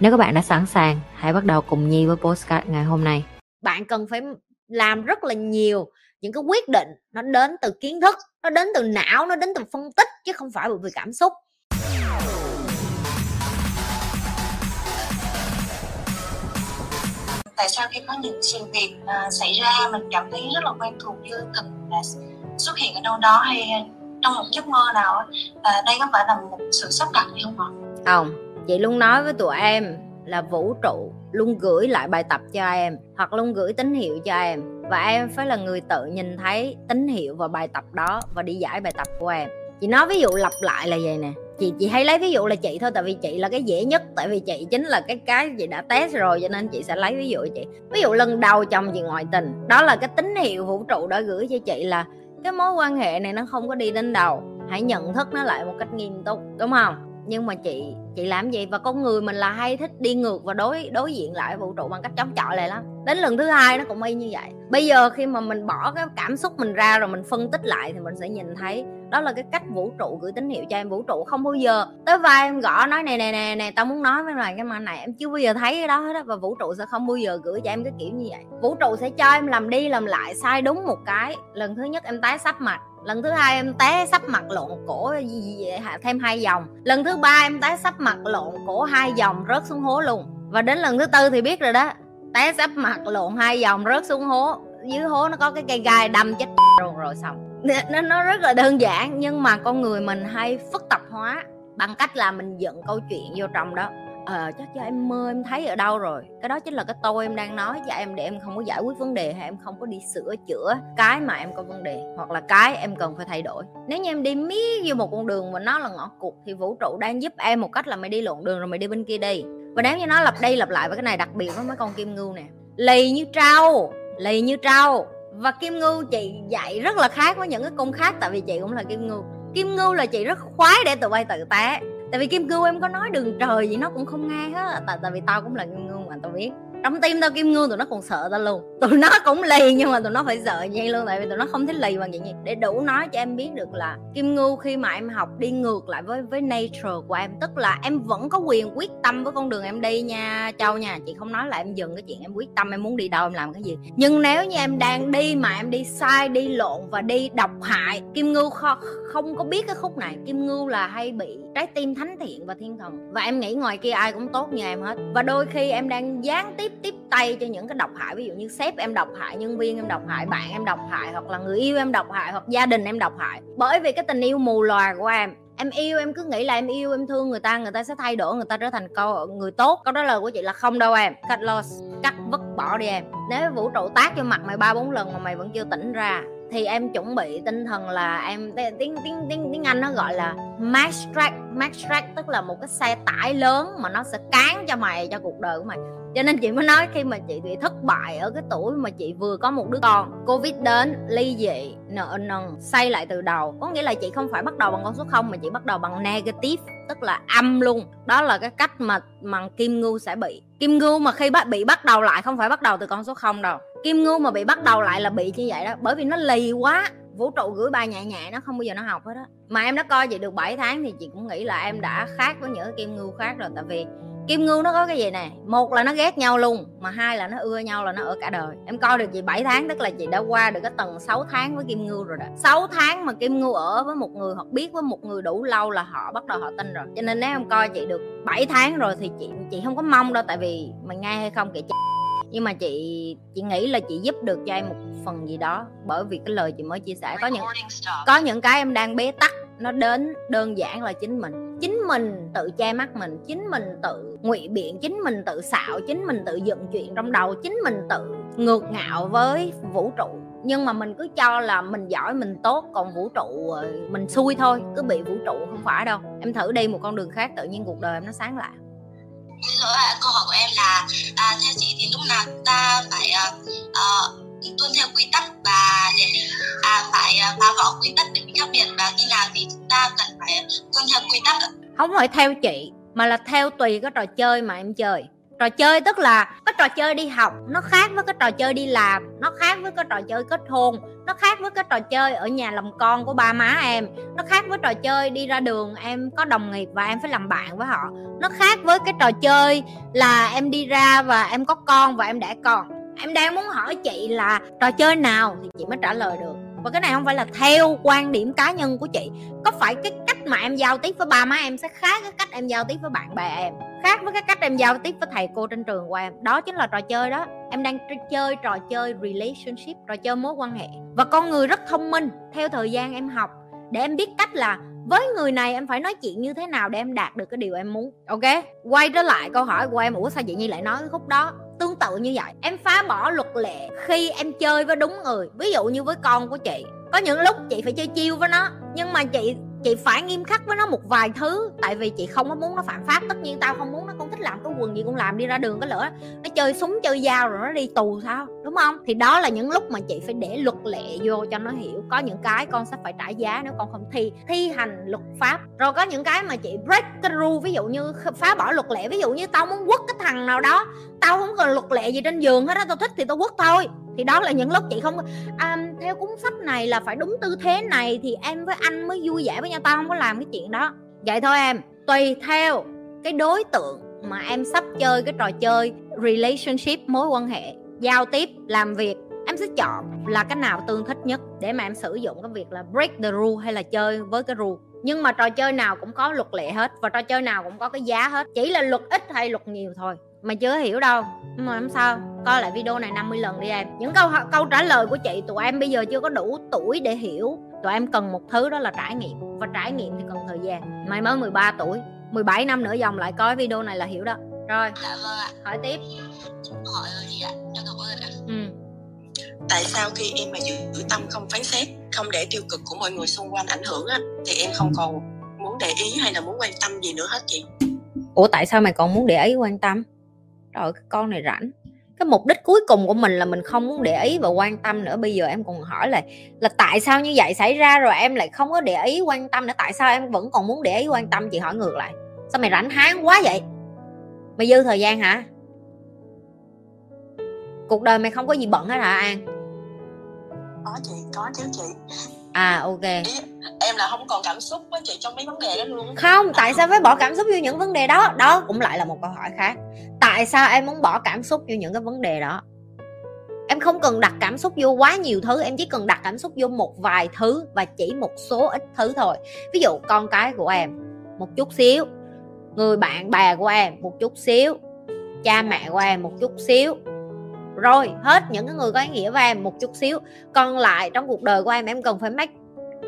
Nếu các bạn đã sẵn sàng, hãy bắt đầu cùng Nhi với postcard ngày hôm nay. Bạn cần phải làm rất là nhiều những cái quyết định nó đến từ kiến thức, nó đến từ não, nó đến từ phân tích chứ không phải bởi vì cảm xúc. tại sao khi có những sự việc uh, xảy ra mình cảm thấy rất là quen thuộc như thực là xuất hiện ở đâu đó hay trong một giấc mơ nào uh, đây có phải là một sự sắp đặt hay không ạ? Không, chị luôn nói với tụi em là vũ trụ luôn gửi lại bài tập cho em, hoặc luôn gửi tín hiệu cho em. Và em phải là người tự nhìn thấy tín hiệu và bài tập đó và đi giải bài tập của em. Chị nói ví dụ lặp lại là vậy nè. Chị chị hay lấy ví dụ là chị thôi, tại vì chị là cái dễ nhất, tại vì chị chính là cái cái chị đã test rồi, cho nên chị sẽ lấy ví dụ chị. Ví dụ lần đầu chồng chị ngoại tình, đó là cái tín hiệu vũ trụ đã gửi cho chị là cái mối quan hệ này nó không có đi đến đầu hãy nhận thức nó lại một cách nghiêm túc, đúng không? Nhưng mà chị chị làm gì? Và con người mình là hay thích đi ngược và đối đối diện lại vũ trụ bằng cách chống chọi lại lắm. Đến lần thứ hai nó cũng y như vậy. Bây giờ khi mà mình bỏ cái cảm xúc mình ra rồi mình phân tích lại thì mình sẽ nhìn thấy đó là cái cách vũ trụ gửi tín hiệu cho em vũ trụ. Không bao giờ, tới vai em gõ nói này này này này tao muốn nói với mày cái mà này. Em chưa bao giờ thấy cái đó hết á. Và vũ trụ sẽ không bao giờ gửi cho em cái kiểu như vậy. Vũ trụ sẽ cho em làm đi làm lại, sai đúng một cái. Lần thứ nhất em tái sắp mạch lần thứ hai em té sắp mặt lộn cổ thêm hai vòng. Lần thứ ba em té sắp mặt lộn cổ, hai vòng rớt xuống hố luôn. Và đến lần thứ tư thì biết rồi đó, té sắp mặt lộn hai vòng rớt xuống hố. Dưới hố nó có cái cây gai đâm chết rồi rồi xong. Nó nó rất là đơn giản, nhưng mà con người mình hay phức tạp hóa bằng cách là mình dựng câu chuyện vô trong đó ờ chắc cho em mơ, em thấy ở đâu rồi? Cái đó chính là cái tôi em đang nói cho em để em không có giải quyết vấn đề hay em không có đi sửa chữa cái mà em có vấn đề hoặc là cái em cần phải thay đổi. Nếu như em đi miết vô một con đường mà nó là ngõ cụt thì vũ trụ đang giúp em một cách là mày đi lộn đường rồi mày đi bên kia đi. Và nếu như nó lặp đi lặp lại và cái này, đặc biệt với mấy con kim ngưu nè, lì như trâu, lì như trâu. Và kim ngưu chị dạy rất là khác với những cái cung khác, tại vì chị cũng là kim ngưu. Kim ngưu là chị rất khoái để tụi bay tự té tại vì kim cương em có nói đường trời gì nó cũng không nghe hết tại tại vì tao cũng là kim cương mà, tao biết trong tim tao kim ngưu tụi nó còn sợ tao luôn. Tụi nó cũng lì nhưng mà tụi nó phải sợ vậy luôn, tại vì tụi nó không thích lì bằng vậy để đủ nói cho em biết được là kim ngưu khi mà em học đi ngược lại với với nature của em, tức là em vẫn có quyền quyết tâm với con đường em đi nha, châu nha. Chị không nói là em dừng cái chuyện em quyết tâm, em muốn đi đâu, em làm cái gì. Nhưng nếu như em đang đi mà em đi sai, đi lộn và đi độc hại, kim ngưu không có biết cái khúc này. Kim ngưu là hay bị trái tim thánh thiện và thiên thần. Và em nghĩ ngoài kia ai cũng tốt như em hết. Và đôi khi em đang gián tiếp tiếp tay cho những cái độc hại, ví dụ như sếp em độc hại, nhân viên em độc hại, bạn em độc hại, hoặc là người yêu em độc hại, hoặc gia đình em độc hại. Bởi vì cái tình yêu mù lòa của em em yêu, em cứ nghĩ là em yêu, em thương người ta người ta sẽ thay đổi, người ta trở thành câu, người tốt. Câu trả lời của chị là không đâu em. Cut loss cắt vứt bỏ đi em. Nếu vũ trụ tác cho mặt mày ba bốn lần mà mày vẫn chưa tỉnh ra thì em chuẩn bị tinh thần là em tiếng tiếng tiếng tiếng anh nó gọi là max track max track, tức là một cái xe tải lớn mà nó sẽ cán cho mày, cho cuộc đời của mày. Cho nên chị mới nói khi mà chị bị thất bại ở cái tuổi mà chị vừa có một đứa con, covid đến, ly dị, nợ nần xây lại từ đầu. Có nghĩa là chị không phải bắt đầu bằng con số không, mà chị bắt đầu bằng negative tức là âm luôn. Đó là cái cách mà mà kim ngưu sẽ bị. Kim ngưu mà khi bắt, bị bắt đầu lại, không phải bắt đầu từ con số không đâu. Kim ngưu mà bị bắt đầu lại là bị như vậy đó, bởi vì nó lì quá. Vũ trụ gửi bài nhẹ nhẹ, nó không bao giờ nó học hết đó mà em đã coi vậy được 7 tháng thì chị cũng nghĩ là em đã khác với những cái kim ngưu khác rồi, tại vì kim ngưu nó có cái gì nè? Một là nó ghét nhau luôn, mà hai là nó ưa nhau là nó ở cả đời. Em coi được chị 7 tháng, tức là chị đã qua được cái tầng 6 tháng với kim ngưu rồi đó. 6 tháng mà kim ngưu ở với một người hoặc biết với một người đủ lâu là họ bắt đầu họ tin rồi. Cho nên nếu em coi chị được 7 tháng rồi thì chị chị không có mong đâu, tại vì mày nghe hay không kệ chị. Nhưng mà chị chị nghĩ là chị giúp được cho em một phần gì đó bởi vì cái lời chị mới chia sẻ. Có những có những cái em đang bế tắc nó đến đơn giản là chính mình. Chính mình tự che mắt mình chính mình tự ngụy biện chính mình tự xạo chính mình tự dựng chuyện trong đầu chính mình tự ngược ngạo với vũ trụ. Nhưng mà mình cứ cho là mình giỏi mình tốt còn vũ trụ ờ, mình xui thôi cứ bị vũ trụ không phải đâu. Em thử đi một con đường khác tự nhiên cuộc đời em nó sáng lại. Ví à, câu hỏi của em là à, theo chị thì lúc nào ta phải ờ, ờ, mình tuân theo quy tắc và để à, phải à, phá vỡ quy tắc để mình khác biệt và khi nào thì chúng ta cần phải tuân theo quy tắc không phải theo chị mà là theo tùy cái trò chơi mà em chơi. Trò chơi tức là cái trò chơi đi học nó khác với cái trò chơi đi làm nó khác với cái trò chơi kết hôn nó khác với cái trò chơi ở nhà làm con của ba má em nó khác với trò chơi đi ra đường em có đồng nghiệp và em phải làm bạn với họ. Nó khác với cái trò chơi là em đi ra và em có con và em đẻ con em đang muốn hỏi chị là trò chơi nào thì chị mới trả lời được. Và cái này không phải là theo quan điểm cá nhân của chị. Có phải cái cách mà em giao tiếp với ba má em sẽ khác cái cách em giao tiếp với bạn bè em? Khác với cái cách em giao tiếp với thầy cô trên trường của em. Đó chính là trò chơi đó. Em đang chơi trò chơi relationship, trò chơi mối quan hệ. Và con người rất thông minh, theo thời gian em học. Để em biết cách là với người này em phải nói chuyện như thế nào để em đạt được cái điều em muốn. Ok? Quay trở lại câu hỏi của em. Ủa, sao chị nhi lại nói cái khúc đó? Tương tự như vậy. Em phá bỏ luật lệ khi em chơi với đúng người, ví dụ như với con của chị. Có những lúc chị phải chơi chiêu với nó, nhưng mà chị chị phải nghiêm khắc với nó một vài thứ, tại vì chị không có muốn nó phạm pháp. Tất nhiên tao không muốn nó, con thích làm cái quần gì cũng làm, đi ra đường cái lửa. Nó chơi súng, chơi dao rồi nó đi tù sao, đúng không? Thì đó là những lúc mà chị phải để luật lệ vô cho nó hiểu. Có những cái con sẽ phải trả giá nếu con không thi thi hành luật pháp. Rồi có những cái mà chị break cái rule, ví dụ như phá bỏ luật lệ. Ví dụ như tao muốn quất cái thằng nào đó, tao không cần luật lệ gì trên giường hết á, tao thích thì tao quất thôi thì đó là những lúc chị không à, theo cuốn sách này là phải đúng tư thế này thì em với anh mới vui vẻ với nhau tao không có làm cái chuyện đó. Vậy thôi em tùy theo cái đối tượng mà em sắp chơi cái trò chơi relationship mối quan hệ giao tiếp làm việc em sẽ chọn là cái nào tương thích nhất để mà em sử dụng cái việc là break the rule hay là chơi với cái rule. Nhưng mà trò chơi nào cũng có luật lệ hết và trò chơi nào cũng có cái giá hết chỉ là luật ít hay luật nhiều thôi mà chưa hiểu đâu nhưng mà làm sao coi lại video này 50 lần đi em. Những câu câu trả lời của chị tụi em bây giờ chưa có đủ tuổi để hiểu. Tụi em cần một thứ đó là trải nghiệm và trải nghiệm thì cần thời gian. Mày mới 13 tuổi 17 năm nữa dòng lại coi video này là hiểu đó. Rồi dạ vâng ạ. hỏi tiếp. Hỏi gì ạ? Em cảm ơn ạ. Ừ. tại sao khi em mà giữ tâm không phán xét không để tiêu cực của mọi người xung quanh ảnh hưởng á thì em không còn muốn để ý hay là muốn quan tâm gì nữa hết chị? Ủa tại sao mày còn muốn để ý quan tâm cái con này rảnh. Cái mục đích cuối cùng của mình là mình không muốn để ý và quan tâm nữa. Bây giờ em còn hỏi là là tại sao như vậy xảy ra rồi em lại không có để ý quan tâm nữa? Tại sao em vẫn còn muốn để ý quan tâm? Chị hỏi ngược lại. Sao mày rảnh háng quá vậy? Mày dư thời gian hả? Cuộc đời mày không có gì bận hết hả an? Có chị có chứ chị. À ok em là không còn cảm xúc với chị trong mấy vấn đề đó luôn không, tại sao phải bỏ cảm xúc vô những vấn đề đó? Đó cũng lại là một câu hỏi khác. Tại sao em muốn bỏ cảm xúc vô những cái vấn đề đó? Em không cần đặt cảm xúc vô quá nhiều thứ, em chỉ cần đặt cảm xúc vô một vài thứ và chỉ một số ít thứ thôi. Ví dụ con cái của em, một chút xíu. Người bạn bè của em, một chút xíu. Cha mẹ của em, một chút xíu. Rồi, hết những cái người có ý nghĩa với em, một chút xíu. Còn lại trong cuộc đời của em em cần phải make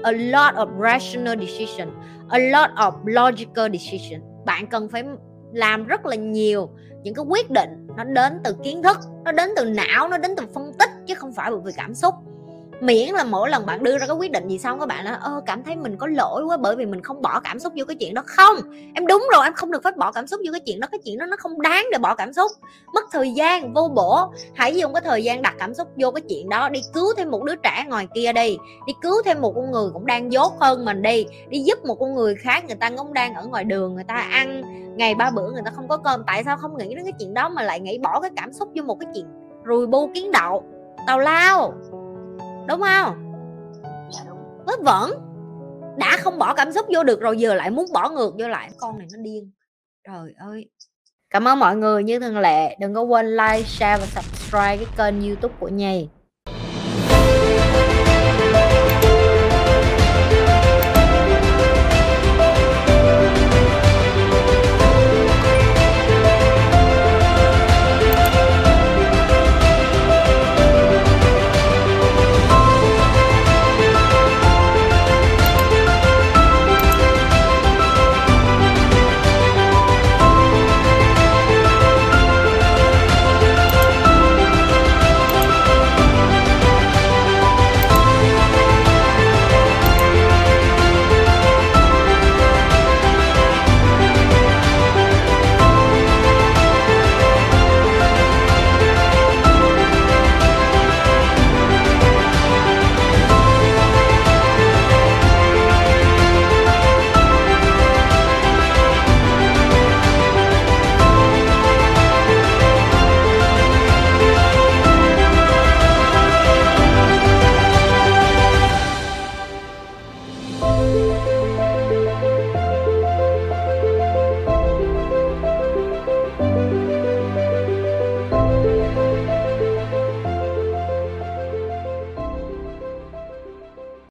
a lot of rational decision, a lot of logical decision. Bạn cần phải làm rất là nhiều những cái quyết định. Nó đến từ kiến thức, nó đến từ não, nó đến từ phân tích chứ không phải bởi vì cảm xúc miễn là mỗi lần bạn đưa ra cái quyết định gì xong các bạn nói ơ, cảm thấy mình có lỗi quá bởi vì mình không bỏ cảm xúc vô cái chuyện đó. Không, em đúng rồi, em không được phép bỏ cảm xúc vô cái chuyện đó, cái chuyện đó nó không đáng để bỏ cảm xúc. Mất thời gian, vô bổ. Hãy dùng cái thời gian đặt cảm xúc vô cái chuyện đó, đi cứu thêm một đứa trẻ ngoài kia đi. Đi cứu thêm một con người cũng đang dốt hơn mình đi. Đi giúp một con người khác, người ta cũng đang ở ngoài đường, người ta ăn. Ngày ba bữa người ta không có cơm, tại sao không nghĩ đến cái chuyện đó mà lại nghĩ bỏ cái cảm xúc vô một cái chuyện rùi bu kiến đậu tào lao! Đúng không? Dạ đúng. Vớ vẩn. Đã không bỏ cảm xúc vô được rồi giờ lại muốn bỏ ngược vô lại. Con này nó điên. Trời ơi. Cảm ơn mọi người. Như thường lệ đừng có quên like share và subscribe cái kênh youtube của nhì